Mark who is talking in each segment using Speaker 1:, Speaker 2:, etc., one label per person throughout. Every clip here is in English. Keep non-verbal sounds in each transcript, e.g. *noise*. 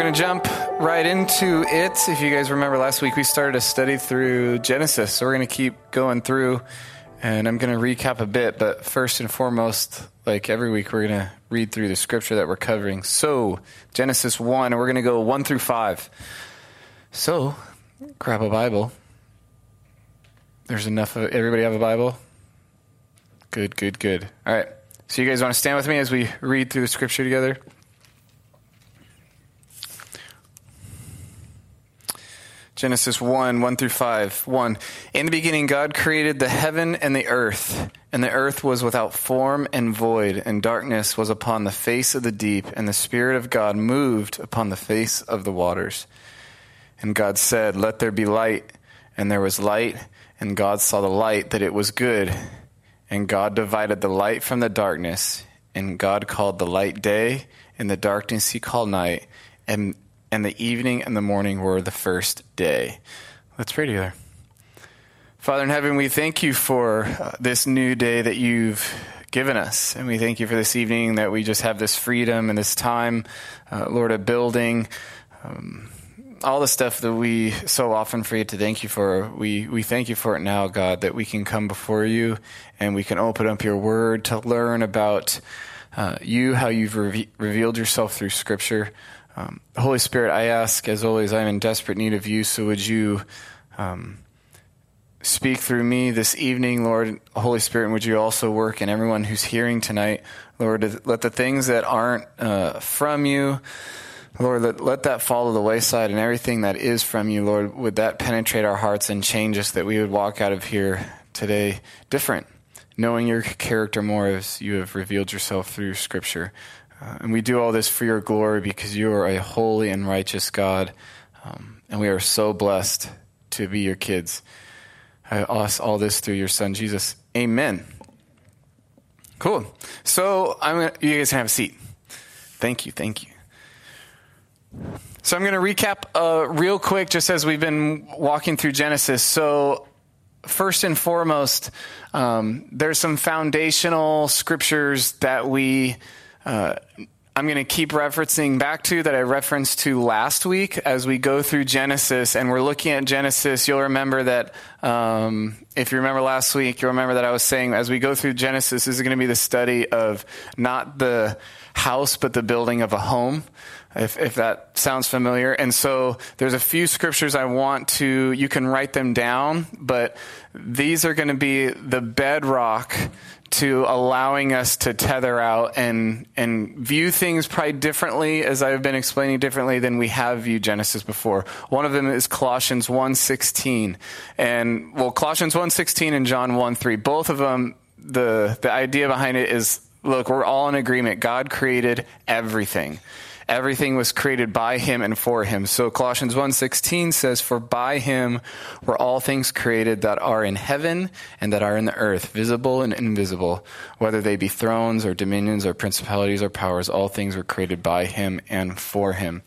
Speaker 1: we're going to jump right into it. If you guys remember last week, we started a study through Genesis. So we're going to keep going through, and I'm going to recap a bit. But first and foremost, like every week, we're going to read through the scripture that we're covering. So, Genesis 1, and we're going to go 1 through 5. So, grab a Bible. There's enough of everybody have a Bible? Good, good, good. All right. So, you guys want to stand with me as we read through the scripture together? Genesis 1, 1 through 5. 1. In the beginning, God created the heaven and the earth, and the earth was without form and void, and darkness was upon the face of the deep, and the Spirit of God moved upon the face of the waters. And God said, Let there be light, and there was light, and God saw the light that it was good. And God divided the light from the darkness, and God called the light day, and the darkness he called night. And and the evening and the morning were the first day. Let's pray together. Father in heaven, we thank you for uh, this new day that you've given us. And we thank you for this evening that we just have this freedom and this time, uh, Lord, of building. Um, all the stuff that we so often forget to thank you for, we, we thank you for it now, God, that we can come before you and we can open up your word to learn about uh, you, how you've re- revealed yourself through Scripture. Um, Holy Spirit, I ask, as always, I'm in desperate need of you, so would you um, speak through me this evening, Lord? Holy Spirit, and would you also work in everyone who's hearing tonight, Lord? Let the things that aren't uh, from you, Lord, let, let that fall to the wayside, and everything that is from you, Lord, would that penetrate our hearts and change us that we would walk out of here today different, knowing your character more as you have revealed yourself through Scripture. Uh, and we do all this for your glory because you are a holy and righteous God. Um, and we are so blessed to be your kids. I ask all this through your son, Jesus. Amen. Cool. So I'm gonna, you guys can have a seat. Thank you. Thank you. So I'm going to recap uh, real quick, just as we've been walking through Genesis. So first and foremost, um, there's some foundational scriptures that we uh, I'm going to keep referencing back to that I referenced to last week as we go through Genesis and we're looking at Genesis. You'll remember that um, if you remember last week, you'll remember that I was saying as we go through Genesis, this is going to be the study of not the house, but the building of a home. If, if that sounds familiar. And so there's a few scriptures I want to, you can write them down, but these are going to be the bedrock to allowing us to tether out and and view things probably differently as I've been explaining differently than we have viewed Genesis before. One of them is Colossians 1:16 and well Colossians 1:16 and John 1:3 both of them the the idea behind it is look we're all in agreement. God created everything everything was created by him and for him. So Colossians 1:16 says for by him were all things created that are in heaven and that are in the earth, visible and invisible, whether they be thrones or dominions or principalities or powers, all things were created by him and for him.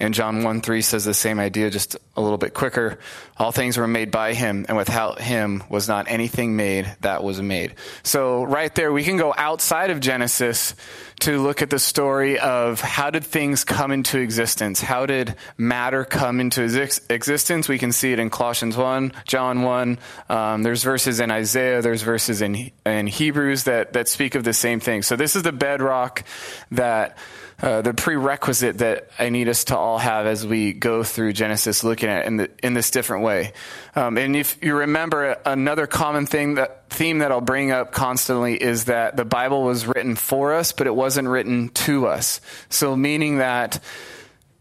Speaker 1: And John 1 3 says the same idea, just a little bit quicker. All things were made by him, and without him was not anything made that was made. So, right there, we can go outside of Genesis to look at the story of how did things come into existence? How did matter come into existence? We can see it in Colossians 1, John 1. Um, there's verses in Isaiah, there's verses in, in Hebrews that, that speak of the same thing. So, this is the bedrock that uh, the prerequisite that I need us to all have as we go through Genesis, looking at in, the, in this different way. Um, and if you remember, another common thing that theme that I'll bring up constantly is that the Bible was written for us, but it wasn't written to us. So, meaning that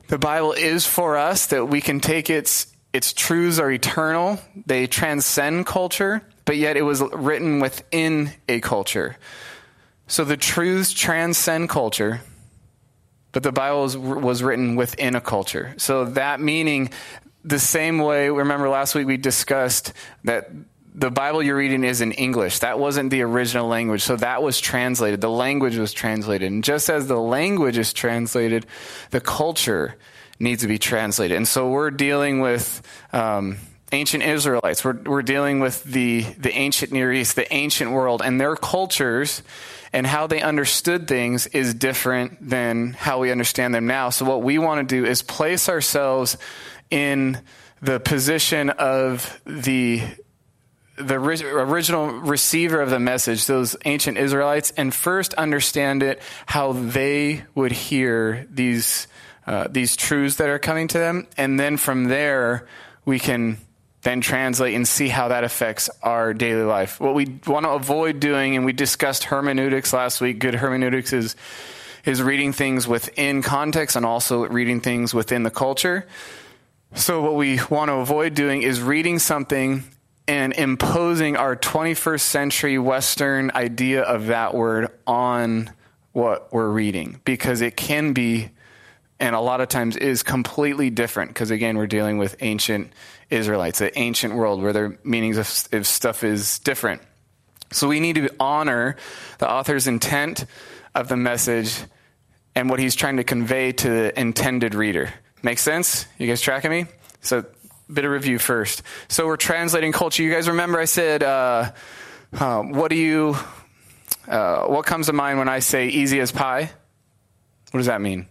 Speaker 1: the Bible is for us, that we can take its its truths are eternal, they transcend culture, but yet it was written within a culture. So the truths transcend culture but the Bible was, was written within a culture. So that meaning, the same way, remember last week we discussed that the Bible you're reading is in English. That wasn't the original language. So that was translated. The language was translated. And just as the language is translated, the culture needs to be translated. And so we're dealing with um, ancient Israelites. We're, we're dealing with the, the ancient Near East, the ancient world, and their cultures and how they understood things is different than how we understand them now. So, what we want to do is place ourselves in the position of the the original receiver of the message, those ancient Israelites, and first understand it how they would hear these uh, these truths that are coming to them, and then from there we can then translate and see how that affects our daily life. What we want to avoid doing, and we discussed hermeneutics last week. Good hermeneutics is is reading things within context and also reading things within the culture. So what we want to avoid doing is reading something and imposing our 21st century Western idea of that word on what we're reading because it can be, and a lot of times is completely different because again, we're dealing with ancient Israelites, the ancient world where their meanings of, stuff is different. So we need to honor the author's intent of the message and what he's trying to convey to the intended reader. Make sense? You guys tracking me? So bit of review first. So we're translating culture. You guys remember I said, uh, uh, what do you, uh, what comes to mind when I say easy as pie? What does that mean?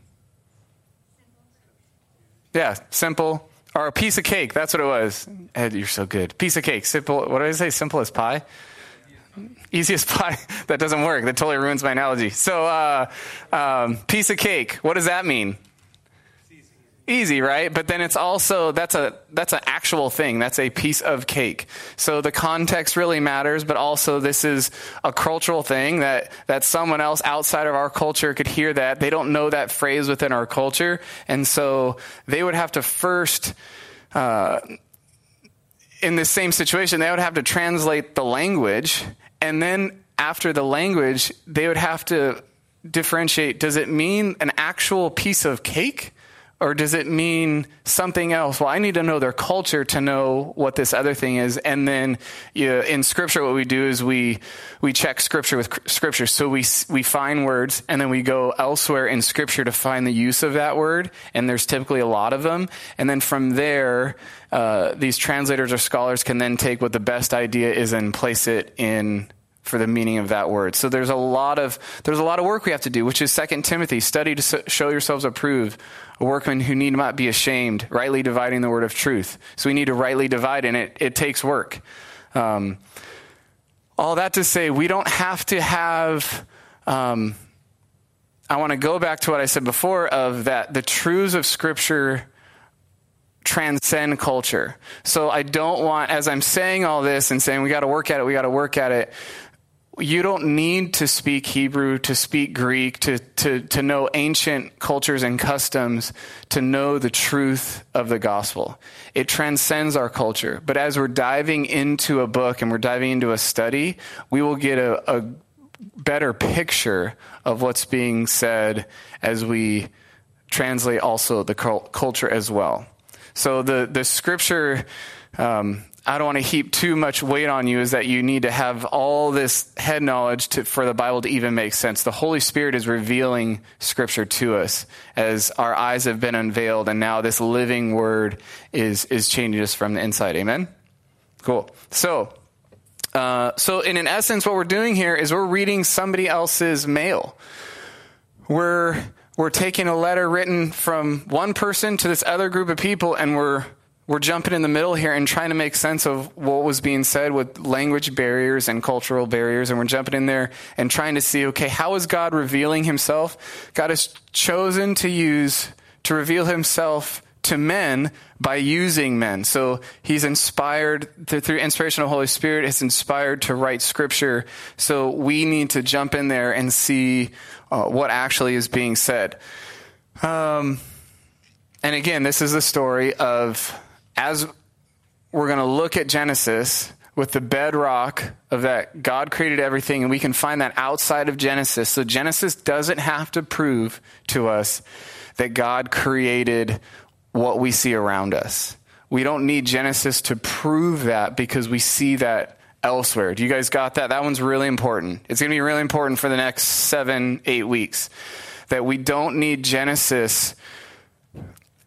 Speaker 1: Yeah, simple. Or a piece of cake. That's what it was. Ed, you're so good. Piece of cake. Simple. What did I say? Simple as pie? Easiest *laughs* pie. that doesn't work. That totally ruins my analogy. So, uh, um, piece of cake. What does that mean? Easy, right? But then it's also that's a that's an actual thing. That's a piece of cake. So the context really matters, but also this is a cultural thing that that someone else outside of our culture could hear that. They don't know that phrase within our culture, and so they would have to first uh, in the same situation, they would have to translate the language, and then after the language, they would have to differentiate does it mean an actual piece of cake or does it mean something else? Well, I need to know their culture to know what this other thing is. And then you in Scripture, what we do is we we check Scripture with Scripture. So we we find words, and then we go elsewhere in Scripture to find the use of that word. And there's typically a lot of them. And then from there, uh, these translators or scholars can then take what the best idea is and place it in for the meaning of that word. So there's a lot of there's a lot of work we have to do, which is Second Timothy, study to show yourselves approved, a workman who need not be ashamed, rightly dividing the word of truth. So we need to rightly divide, and it it takes work. Um, all that to say, we don't have to have. Um, I want to go back to what I said before of that the truths of Scripture transcend culture. So I don't want, as I'm saying all this and saying we got to work at it, we got to work at it, you don't need to speak Hebrew, to speak Greek, to, to, to know ancient cultures and customs to know the truth of the gospel. It transcends our culture. But as we're diving into a book and we're diving into a study, we will get a, a better picture of what's being said as we translate also the culture as well. So the, the scripture um, I don't want to heap too much weight on you is that you need to have all this head knowledge to, for the Bible to even make sense. The Holy Spirit is revealing Scripture to us as our eyes have been unveiled, and now this living Word is is changing us from the inside. Amen. Cool. So, uh, so in an essence, what we're doing here is we're reading somebody else's mail. We're we're taking a letter written from one person to this other group of people, and we're we're jumping in the middle here and trying to make sense of what was being said with language barriers and cultural barriers. And we're jumping in there and trying to see, okay, how is God revealing himself? God has chosen to use, to reveal himself to men by using men. So he's inspired through inspiration of the Holy Spirit, is inspired to write scripture. So we need to jump in there and see uh, what actually is being said. Um, and again, this is the story of as we're going to look at Genesis with the bedrock of that God created everything, and we can find that outside of Genesis. So Genesis doesn't have to prove to us that God created what we see around us. We don't need Genesis to prove that because we see that elsewhere. Do you guys got that? That one's really important. It's going to be really important for the next seven, eight weeks. That we don't need Genesis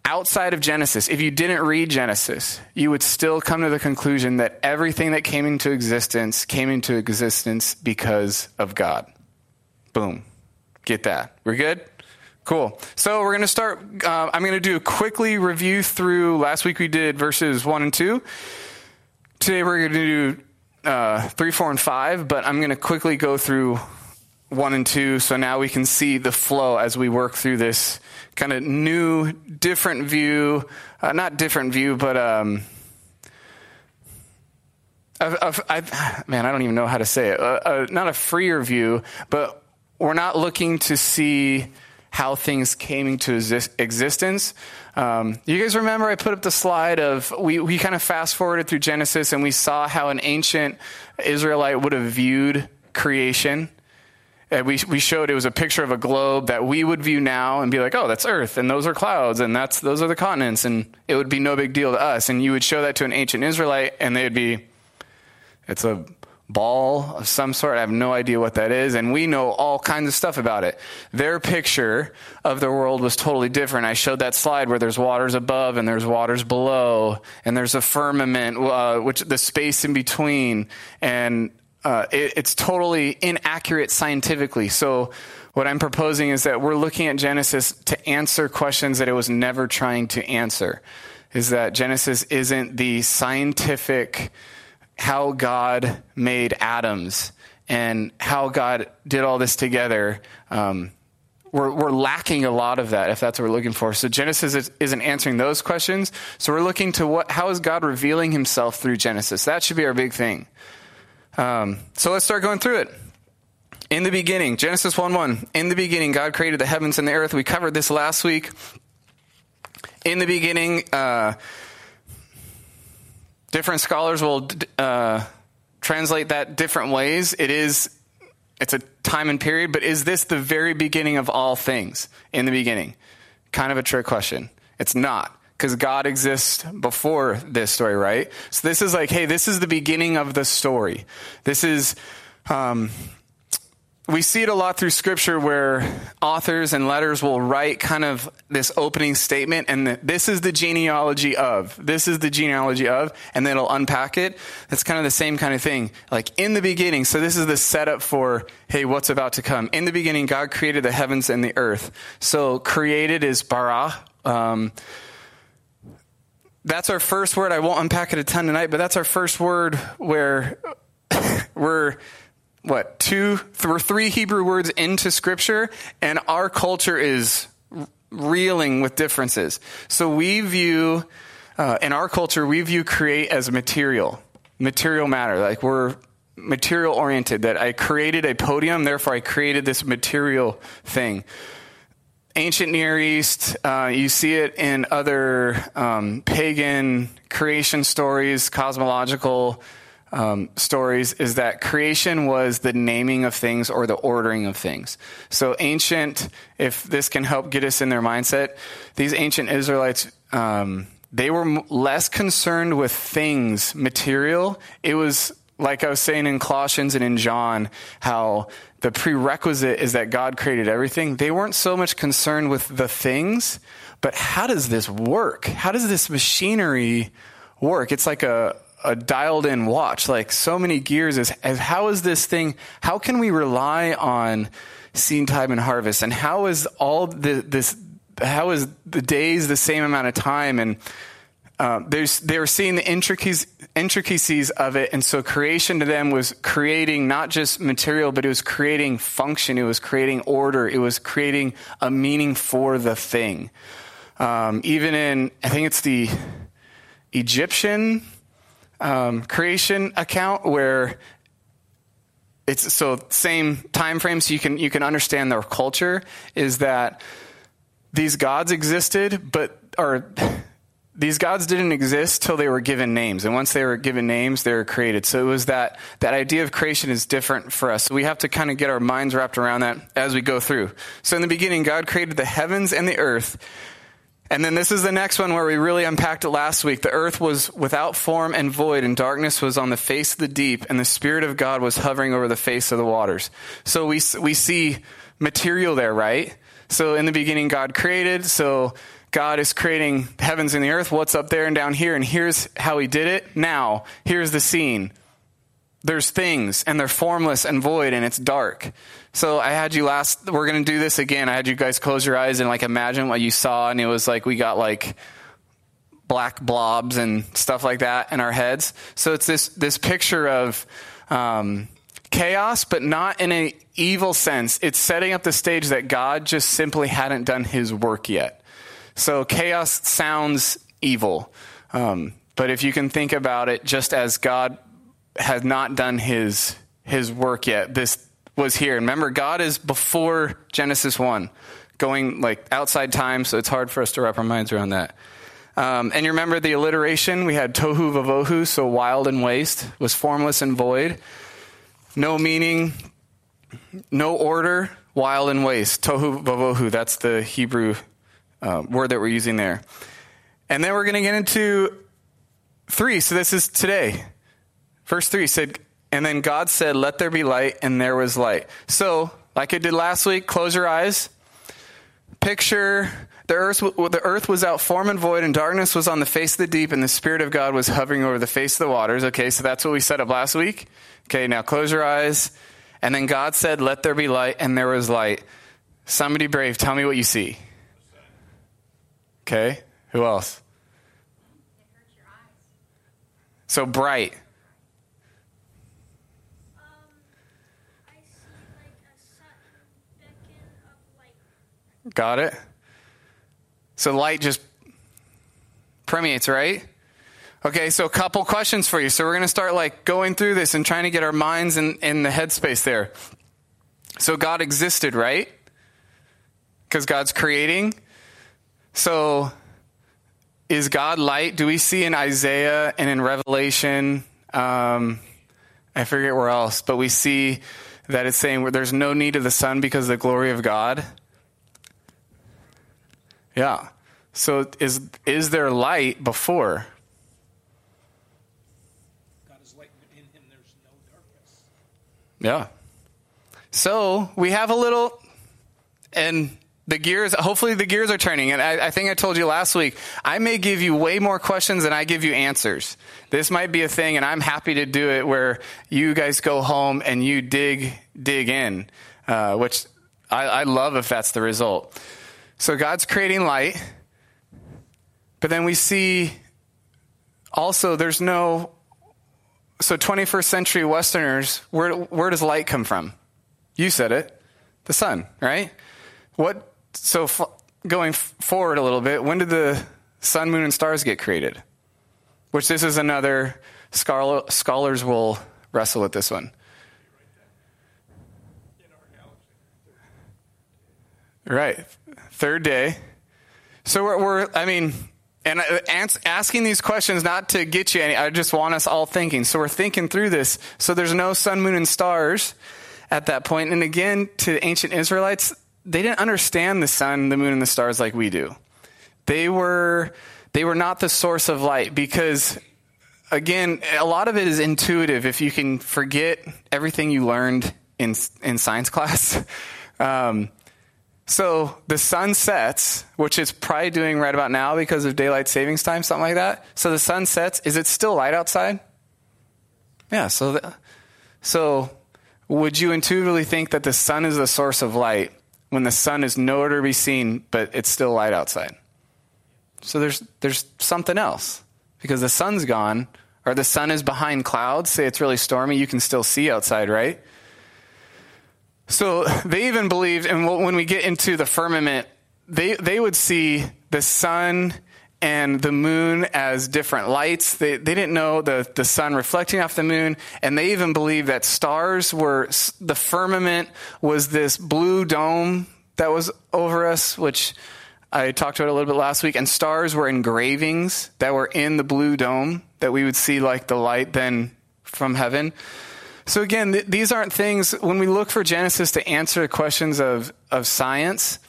Speaker 1: outside of Genesis, if you didn't read Genesis, you would still come to the conclusion that everything that came into existence came into existence because of God. Boom. Get that. We're good? Cool. So we're going to start. Uh, I'm going to do a quickly review through. Last week we did verses 1 and 2. Today we're going to do uh, 3, 4, and 5, but I'm going to quickly go through 1 and 2 so now we can see the flow as we work through this kind of new, different view. Uh, not different view, but. Um, I've, I've, man, I don't even know how to say it. Uh, uh, not a freer view, but we're not looking to see how things came into exist- existence. Um, you guys remember I put up the slide of we, we kind of fast forwarded through Genesis and we saw how an ancient Israelite would have viewed creation. And we, we showed it was a picture of a globe that we would view now and be like, oh, that's Earth, and those are clouds, and that's those are the continents, and it would be no big deal to us. And you would show that to an ancient Israelite, and they'd be, it's a ball of some sort. I have no idea what that is. And we know all kinds of stuff about it. Their picture of the world was totally different. I showed that slide where there's waters above and there's waters below, and there's a firmament, uh, which the space in between. And uh, it, it's totally inaccurate scientifically. So, what I'm proposing is that we're looking at Genesis to answer questions that it was never trying to answer. Is that Genesis isn't the scientific how God made atoms and how God did all this together. Um, we're, we're lacking a lot of that if that's what we're looking for. So Genesis isn't answering those questions. So we're looking to what, how is God revealing himself through Genesis? That should be our big thing. Um, so let's start going through it. In the beginning, Genesis 1 1. In the beginning, God created the heavens and the earth. We covered this last week. In the beginning, uh, different scholars will uh, translate that different ways. It is, it's a time and period, but is this the very beginning of all things in the beginning? Kind of a trick question. It's not because God exists before this story, right? So this is like, hey, this is the beginning of the story. This is, um, we see it a lot through scripture where authors and letters will write kind of this opening statement and this is the genealogy of this is the genealogy of and then it'll unpack it that's kind of the same kind of thing like in the beginning so this is the setup for hey what's about to come in the beginning god created the heavens and the earth so created is bara um, that's our first word i won't unpack it a ton tonight but that's our first word where *coughs* we're what two or three Hebrew words into Scripture, and our culture is reeling with differences. So we view uh, in our culture we view create as material, material matter. Like we're material oriented. That I created a podium, therefore I created this material thing. Ancient Near East, uh, you see it in other um, pagan creation stories, cosmological um, stories is that creation was the naming of things or the ordering of things. So, ancient, if this can help get us in their mindset, these ancient Israelites, um, they were m- less concerned with things, material. It was like I was saying in Colossians and in John, how the prerequisite is that God created everything. They weren't so much concerned with the things, but how does this work? How does this machinery work? It's like a, a dialed in watch, like so many gears is, as how is this thing, how can we rely on seed time and harvest? And how is all the, this, how is the days the same amount of time? And uh, they were seeing the intricacies, intricacies of it. And so creation to them was creating not just material, but it was creating function. It was creating order. It was creating a meaning for the thing. Um, even in, I think it's the Egyptian um, creation account where it's so same time frame so you can you can understand their culture is that these gods existed but or these gods didn't exist till they were given names and once they were given names they were created so it was that that idea of creation is different for us so we have to kind of get our minds wrapped around that as we go through so in the beginning god created the heavens and the earth and then this is the next one where we really unpacked it last week. The earth was without form and void, and darkness was on the face of the deep, and the Spirit of God was hovering over the face of the waters. So we, we see material there, right? So in the beginning, God created. So God is creating heavens and the earth, what's up there and down here, and here's how he did it. Now, here's the scene. There's things, and they're formless and void, and it's dark. So I had you last, we're going to do this again. I had you guys close your eyes and like imagine what you saw, and it was like we got like black blobs and stuff like that in our heads. So it's this, this picture of, um, chaos, but not in an evil sense. It's setting up the stage that God just simply hadn't done his work yet. So chaos sounds evil. Um, but if you can think about it just as God has not done his, his work yet, this was here. Remember, God is before Genesis 1, going like outside time, so it's hard for us to wrap our minds around that. Um, and you remember the alliteration? We had tohu vavohu, so wild and waste, was formless and void no meaning, no order, wild and waste. Tohu vavohu, that's the Hebrew uh, word that we're using there. And then we're going to get into three. So this is today. Verse three said, and then God said, Let there be light, and there was light. So, like I did last week, close your eyes. Picture the earth, the earth was out form and void, and darkness was on the face of the deep, and the Spirit of God was hovering over the face of the waters. Okay, so that's what we set up last week. Okay, now close your eyes. And then God said, Let there be light, and there was light. Somebody brave, tell me what you see. Okay, who else? So bright. Got it? So light just permeates, right? Okay, so a couple questions for you. So we're going to start like going through this and trying to get our minds in, in the headspace there. So God existed, right? Because God's creating. So is God light? Do we see in Isaiah and in Revelation? Um, I forget where else, but we see that it's saying where there's no need of the sun because of the glory of God. Yeah. So is is there light before?
Speaker 2: God is light in him there's no darkness.
Speaker 1: Yeah. So we have a little and the gears hopefully the gears are turning and I, I, think i told you last week i may give you way more questions than i give you answers this might be a thing and i'm happy to do it where you guys go home and you dig dig in uh, which I, I love if that's the result so God's creating light, but then we see also there's no. So 21st century Westerners, where, where does light come from? You said it, the sun, right? What? So f- going f- forward a little bit, when did the sun, moon, and stars get created? Which this is another scholar, scholars will wrestle with this one. Right. Third day. So we're, we're I mean, and uh, asking these questions not to get you any, I just want us all thinking. So we're thinking through this. So there's no sun, moon, and stars at that point. And again, to ancient Israelites, they didn't understand the sun, the moon, and the stars like we do. They were, they were not the source of light because again, a lot of it is intuitive. If you can forget everything you learned in, in science *laughs* class, um, so the sun sets, which it's probably doing right about now because of daylight savings time, something like that. So the sun sets. Is it still light outside? Yeah. So, so would you intuitively think that the sun is the source of light when the sun is nowhere to be seen, but it's still light outside? So there's there's something else because the sun's gone, or the sun is behind clouds. Say it's really stormy, you can still see outside, right? So *laughs* they even believed, and when we get into the firmament, they, they would see the sun and the moon as different lights. They, they didn't know the, the sun reflecting off the moon, and they even believed that stars were, the firmament was this blue dome that was over us, which I talked about a little bit last week, and stars were engravings that were in the blue dome that we would see like the light then from heaven. So again, th- these aren't things, when we look for Genesis to answer questions of, of science,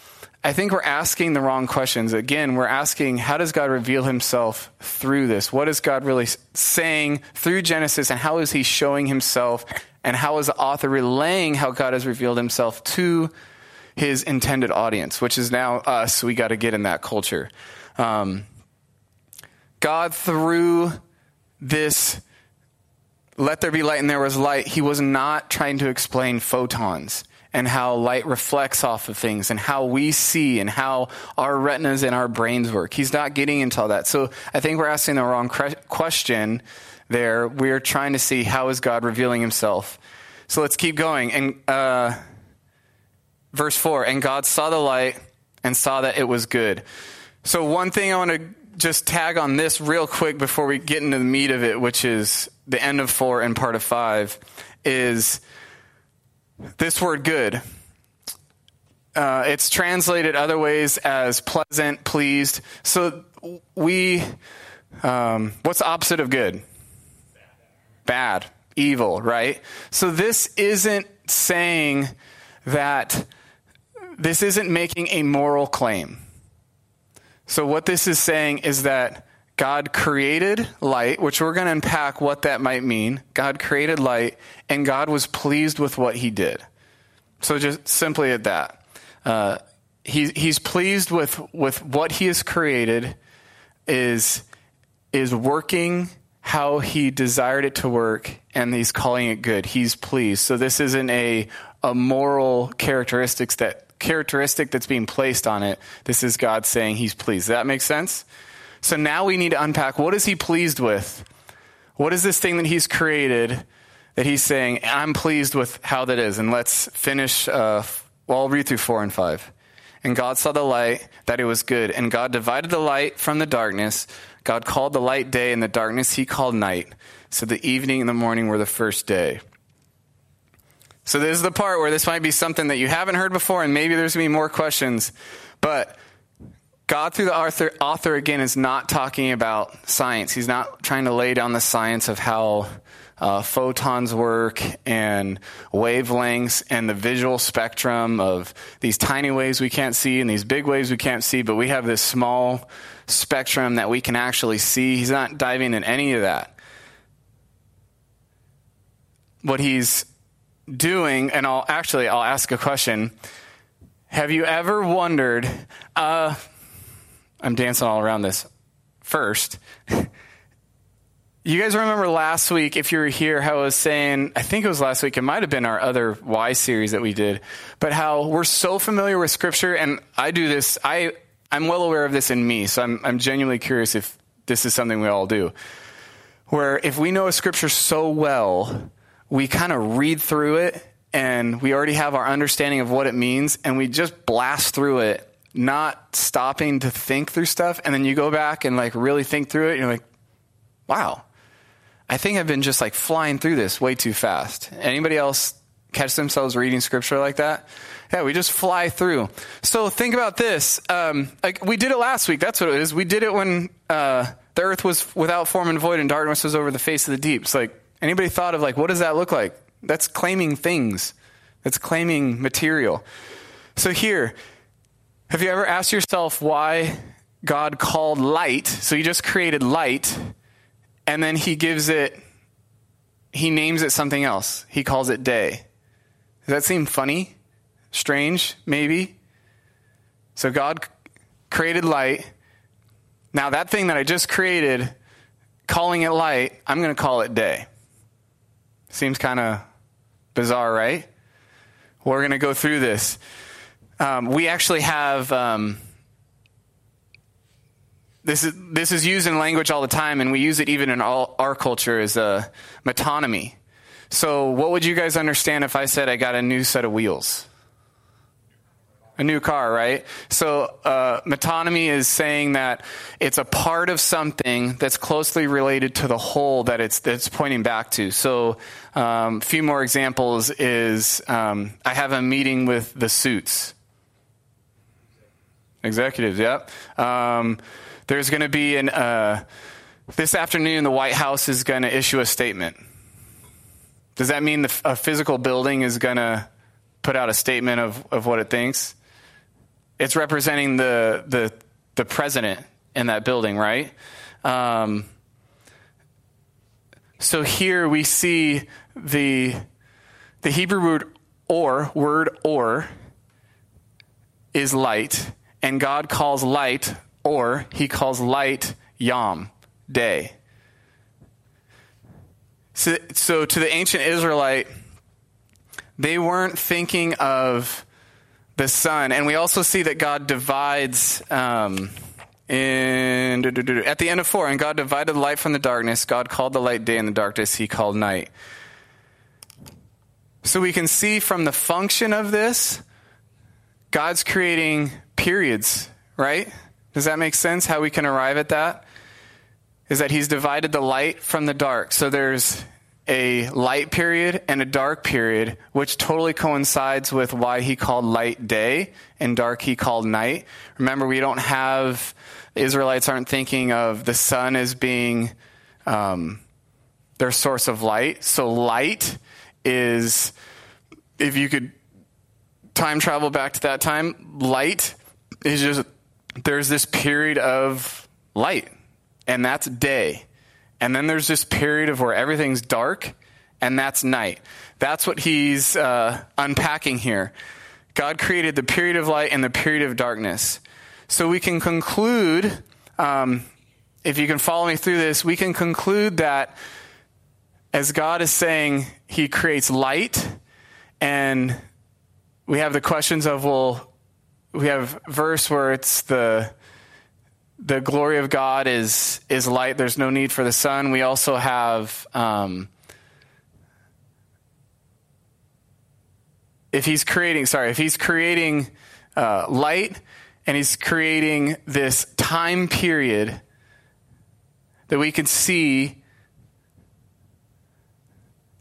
Speaker 1: I think we're asking the wrong questions. Again, we're asking, how does God reveal himself through this? What is God really saying through Genesis, and how is he showing himself, and how is the author relaying how God has revealed himself to his intended audience, which is now us. We got to get in that culture. Um, God, through this, let there be light and there was light, he was not trying to explain photons and how light reflects off of things and how we see and how our retinas and our brains work. He's not getting into all that. So I think we're asking the wrong question there. We're trying to see how is God revealing himself. So let's keep going. And uh, verse 4 And God saw the light and saw that it was good. So, one thing I want to just tag on this real quick before we get into the meat of it, which is the end of 4 and part of 5, is this word good. Uh, it's translated other ways as pleasant, pleased. So, we, um, what's the opposite of good? Bad, evil, right? So, this isn't saying that this isn't making a moral claim. So, what this is saying is that God created light, which we're going to unpack what that might mean. God created light, and God was pleased with what he did. So, just simply at that. Uh, he, he's pleased with, with what he has created, is, is working how he desired it to work, and he's calling it good. He's pleased. So, this isn't a, a moral characteristics that characteristic that's being placed on it. This is God saying he's pleased. Does that make sense? So now we need to unpack what is he pleased with? What is this thing that he's created that he's saying, I'm pleased with how that is? And let's finish, uh, well, I'll read through four and five. And God saw the light, that it was good. And God divided the light from the darkness. God called the light day, and the darkness he called night. So the evening and the morning were the first day. So this is the part where this might be something that you haven't heard before, and maybe there's going to be more questions. But God, through the author, author, again, is not talking about science. He's not trying to lay down the science of how uh, photons work and wavelengths and the visual spectrum of these tiny waves we can't see and these big waves we can't see, but we have this small spectrum that we can actually see. He's not diving in any of that. What he's doing, and I'll actually I'll ask a question. Have you ever wondered? Uh, I'm dancing all around this. First, *laughs* you guys remember last week, if you were here, how I was saying, I think it was last week, it might have been our other Y series that we did, but how we're so familiar with Scripture, and I do this, I, I'm well aware of this in me, so I'm, I'm genuinely curious if this is something we all do. Where if we know a Scripture so well, we kind of read through it and we already have our understanding of what it means and we just blast through it not stopping to think through stuff and then you go back and like really think through it and you're like wow. I think i've been just like flying through this way too fast. Anybody else catch themselves reading scripture like that? Yeah we just fly through. So think about this. Um, like we did it last week. That's what it is. We did it when uh, the earth was without form and void and darkness was over the face of the deep it's like Anybody thought of like, what does that look like? That's claiming things. That's claiming material. So here, have you ever asked yourself why God called light? So he just created light, and then he gives it, he names it something else. He calls it day. Does that seem funny? Strange, maybe? So God created light. Now, that thing that I just created, calling it light, I'm going to call it day. Seems kind of bizarre, right? We're going to go through this. Um, we actually have. Um, this is this is used in language all the time, and we use it even in all, our culture as a metonymy. So, what would you guys understand if I said I got a new set of wheels? a new car, right? So uh, metonymy is saying that it's a part of something that's closely related to the whole that it's that's pointing back to. So um, a few more examples is um, I have a meeting with the suits. Executives, yep. Um, there's going to be an uh, this afternoon. The White House is going to issue a statement. Does that mean the, a physical building is going to put out a statement of, of what it thinks? It's representing the the the president in that building, right? Um, so here we see the the Hebrew word or word or is light, and God calls light, or he calls light Yom, day. So, so to the ancient Israelite, they weren't thinking of the sun. And we also see that God divides um, in, at the end of four, and God divided the light from the darkness. God called the light day, and the darkness he called night. So we can see from the function of this, God's creating periods, right? Does that make sense? How we can arrive at that? Is that he's divided the light from the dark. So there's a light period and a dark period, which totally coincides with why he called light day and dark he called night. Remember, we don't have, Israelites aren't thinking of the sun as being um, their source of light. So light is, if you could time travel back to that time, light is just, there's this period of light, and that's day. And then there's this period of where everything's dark, and that's night. That's what he's uh, unpacking here. God created the period of light and the period of darkness. So we can conclude, um, if you can follow me through this, we can conclude that as God is saying, He creates light, and we have the questions of, well, we have verse where it's the the glory of God is is light. There's no need for the sun. We also have um, if he's creating sorry if he's creating uh, light and he's creating this time period that we can see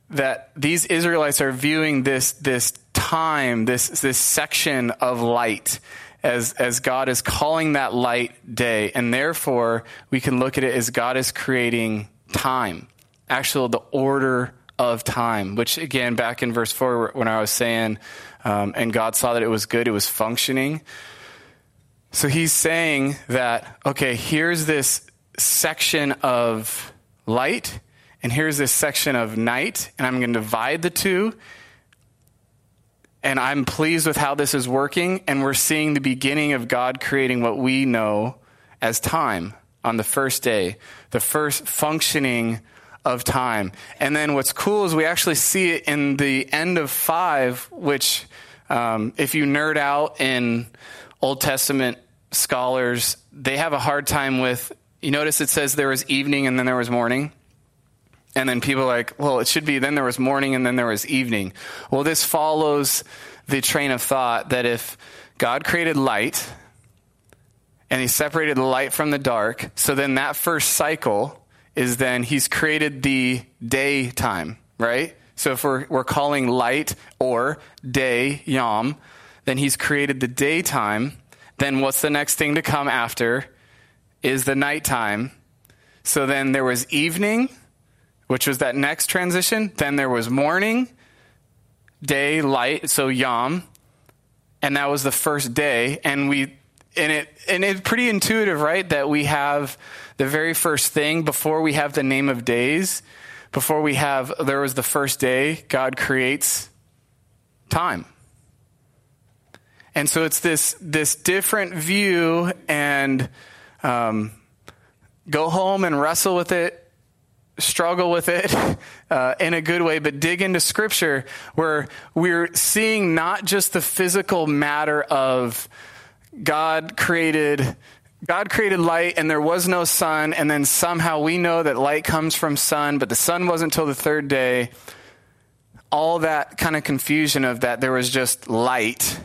Speaker 1: that these Israelites are viewing this this time this this section of light as, as God is calling that light day. And therefore, we can look at it as God is creating time, actual, the order of time, which again, back in verse 4, when I was saying, um, and God saw that it was good, it was functioning. So he's saying that, okay, here's this section of light, and here's this section of night, and I'm going to divide the two and I'm pleased with how this is working. And we're seeing the beginning of God creating what we know as time on the first day, the first functioning of time. And then what's cool is we actually see it in the end of five, which, um, if you nerd out in Old Testament scholars, they have a hard time with. You notice it says there was evening and then there was morning. And then people are like, well, it should be then there was morning and then there was evening. Well, this follows the train of thought that if God created light and he separated the light from the dark, so then that first cycle is then he's created the daytime, right? So if we're, we're calling light or day, yom, then he's created the daytime. Then what's the next thing to come after is the nighttime. So then there was evening which was that next transition. Then there was morning, day, light, so yom, and that was the first day. And we and it and it's pretty intuitive, right? That we have the very first thing before we have the name of days, before we have there was the first day, God creates time. And so it's this this different view and um, go home and wrestle with it struggle with it *laughs* uh, in a good way, but dig into scripture where we're seeing not just the physical matter of God created. God created light and there was no sun, and then somehow we know that light comes from sun, but the sun wasn't until the third day. All that kind of confusion of that there was just light.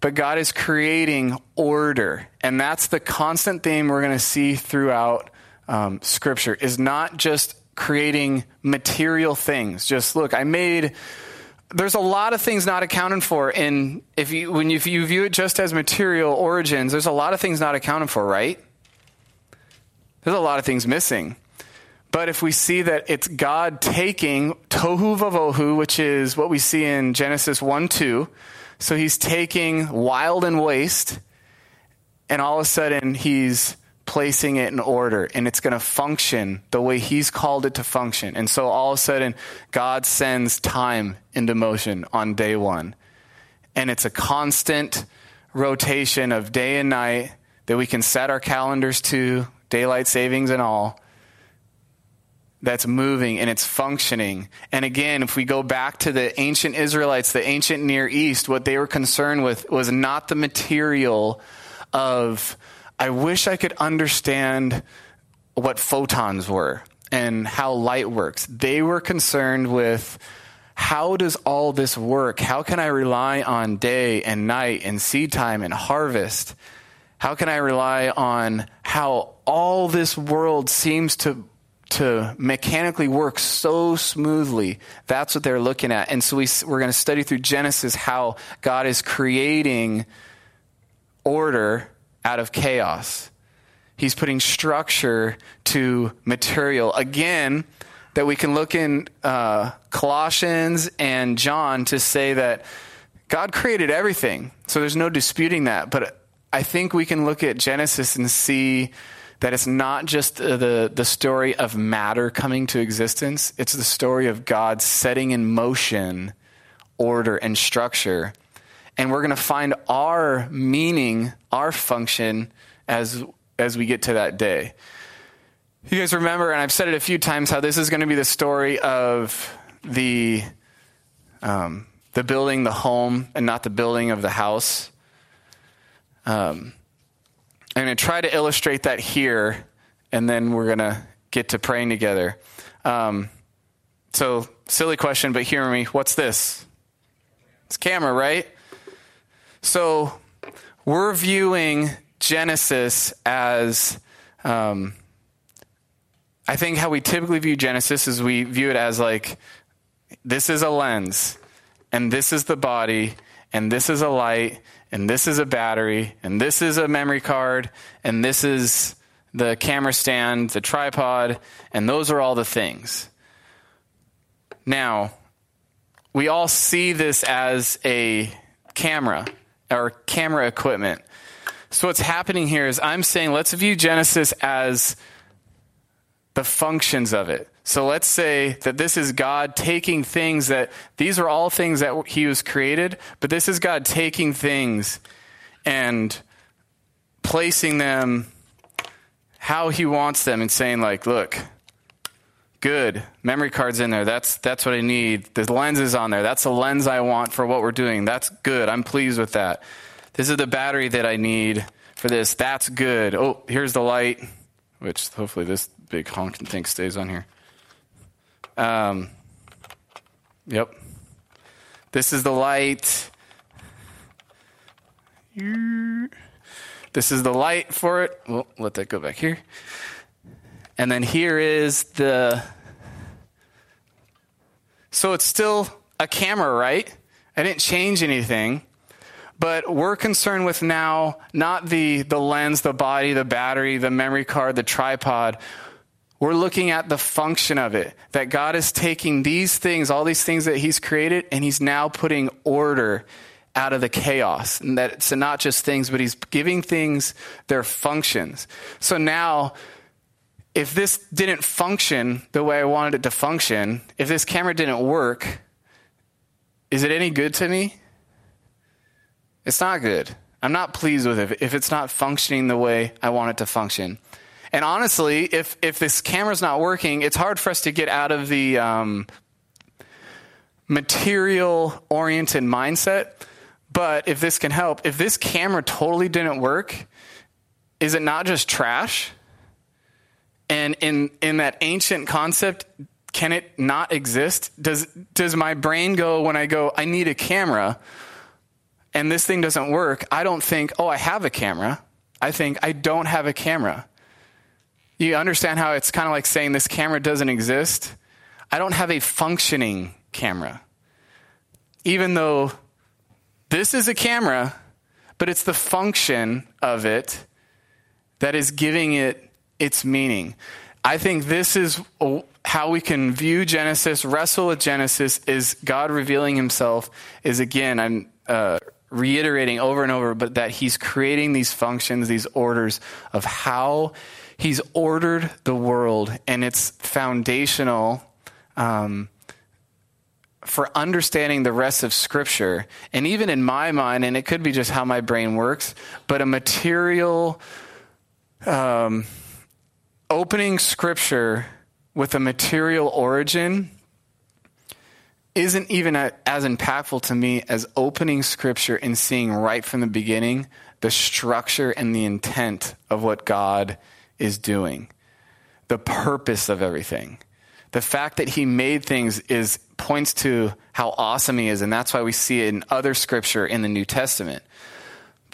Speaker 1: But God is creating order. And that's the constant theme we're going to see throughout um, Scripture is not just creating material things. Just look, I made. There's a lot of things not accounted for in if you when you, if you view it just as material origins. There's a lot of things not accounted for, right? There's a lot of things missing. But if we see that it's God taking tohu vavohu, which is what we see in Genesis 1 2, so he's taking wild and waste, and all of a sudden he's placing it in order and it's going to function the way he's called it to function. And so all of a sudden, God sends time into motion on day one. And it's a constant rotation of day and night that we can set our calendars to, daylight savings and all, that's moving and it's functioning. And again, if we go back to the ancient Israelites, the ancient Near East, what they were concerned with was not the material of, I wish I could understand what photons were and how light works. They were concerned with, how does all this work? How can I rely on day and night and seed time and harvest? How can I rely on how all this world seems to to mechanically work so smoothly? That's what they're looking at. And so we, we're going to study through Genesis how God is creating order out of chaos. He's putting structure to material. Again, that we can look in uh, Colossians and John to say that God created everything. So there's no disputing that. But I think we can look at Genesis and see that it's not just the, the story of matter coming to existence, it's the story of God setting in motion order and structure. And we're going to find our meaning, our function as, as we get to that day. You guys remember, and I've said it a few times, how this is going to be the story of the um, the building the home and not the building of the house. Um, I'm going to try to illustrate that here, and then we're going to get to praying together. Um, so, silly question, but hear me. What's this? It's camera, right? So, we're viewing Genesis as um, I think how we typically view Genesis is we view it as like this is a lens, and this is the body, and this is a light, and this is a battery, and this is a memory card, and this is the camera stand, the tripod, and those are all the things. Now, we all see this as a camera or camera equipment. So, what's happening here is I'm saying let's view Genesis as the functions of it. So let's say that this is God taking things that, these are all things that He was created, but this is God taking things and placing them how He wants them and saying, like, look, good, memory card's in there. That's, that's what I need. The lens is on there. That's the lens I want for what we're doing. That's good. I'm pleased with that. This is the battery that I need for this. That's good. Oh, here's the light, which hopefully this big honking thing stays on here. Um, yep. This is the light. This is the light for it. Well, let that go back here. And then here is the. So it's still a camera, right? I didn't change anything. But we're concerned with now not the, the lens, the body, the battery, the memory card, the tripod. We're looking at the function of it. That God is taking these things, all these things that He's created, and He's now putting order out of the chaos. And that it's not just things, but He's giving things their functions. So now, if this didn't function the way I wanted it to function, if this camera didn't work, is it any good to me? It's not good. I'm not pleased with it if it's not functioning the way I want it to function. And honestly, if if this camera's not working, it's hard for us to get out of the um, material oriented mindset. But if this can help, if this camera totally didn't work, is it not just trash? And in in that ancient concept, can it not exist? Does does my brain go when I go, I need a camera, and this thing doesn't work? I don't think, oh, I have a camera. I think I don't have a camera. You understand how it's kind of like saying this camera doesn't exist? I don't have a functioning camera. Even though this is a camera, but it's the function of it that is giving it its meaning. I think this is how we can view Genesis, wrestle with Genesis, is God revealing himself, is again, I'm uh, reiterating over and over, but that he's creating these functions, these orders of how He's ordered the world, and it's foundational um, for understanding the rest of Scripture, and even in my mind, and it could be just how my brain works, but a material um, opening Scripture with a material origin isn't even as impactful to me as opening Scripture and seeing right from the beginning the structure and the intent of what God is doing, the purpose of everything. The fact that he made things is points to how awesome he is, and that's why we see it in other scripture in the New Testament.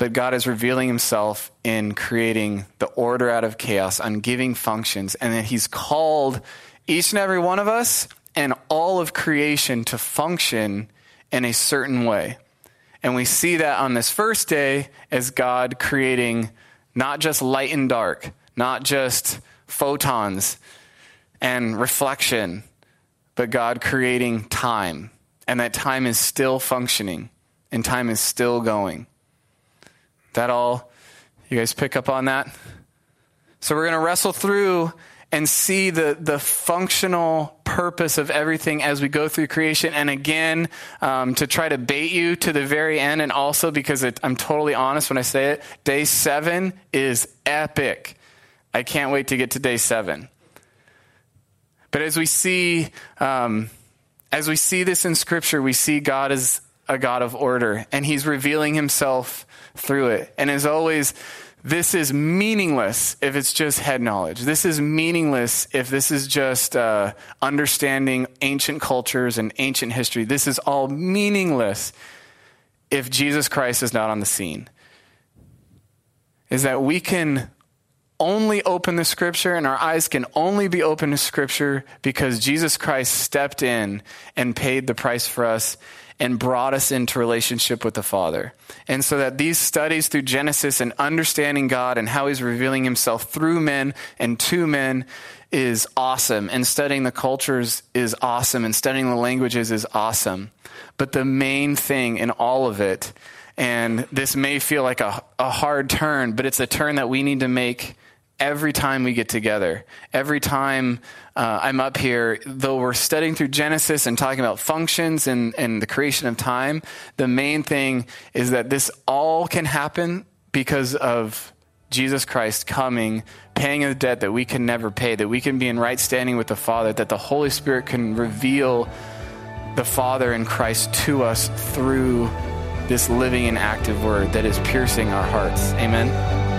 Speaker 1: But God is revealing himself in creating the order out of chaos, on giving functions, and that he's called each and every one of us and all of creation to function in a certain way. And we see that on this first day as God creating not just light and dark, not just photons and reflection, but God creating time. And that time is still functioning and time is still going. That all, you guys pick up on that? So we're going to wrestle through and see the, the functional purpose of everything as we go through creation. And again, um, to try to bait you to the very end, and also because it, I'm totally honest when I say it, day seven is epic. I can't wait to get to day seven. But as we see, um, as we see this in Scripture, we see God as a God of order, and He's revealing Himself through it. And as always, this is meaningless if it's just head knowledge. This is meaningless if this is just uh, understanding ancient cultures and ancient history. This is all meaningless if Jesus Christ is not on the scene. Is that we can only open the scripture and our eyes can only be open to scripture because Jesus Christ stepped in and paid the price for us and brought us into relationship with the Father. And so that these studies through Genesis and understanding God and how he's revealing himself through men and to men is awesome. And studying the cultures is awesome. And studying the languages is awesome. But the main thing in all of it, and this may feel like a, a hard turn, but it's a turn that we need to make every time we get together. Every time uh, I'm up here, though we're studying through Genesis and talking about functions and, and the creation of time, the main thing is that this all can happen because of Jesus Christ coming, paying a debt that we can never pay, that we can be in right standing with the Father, that the Holy Spirit can reveal the Father in Christ to us through this living and active word that is piercing our hearts. Amen.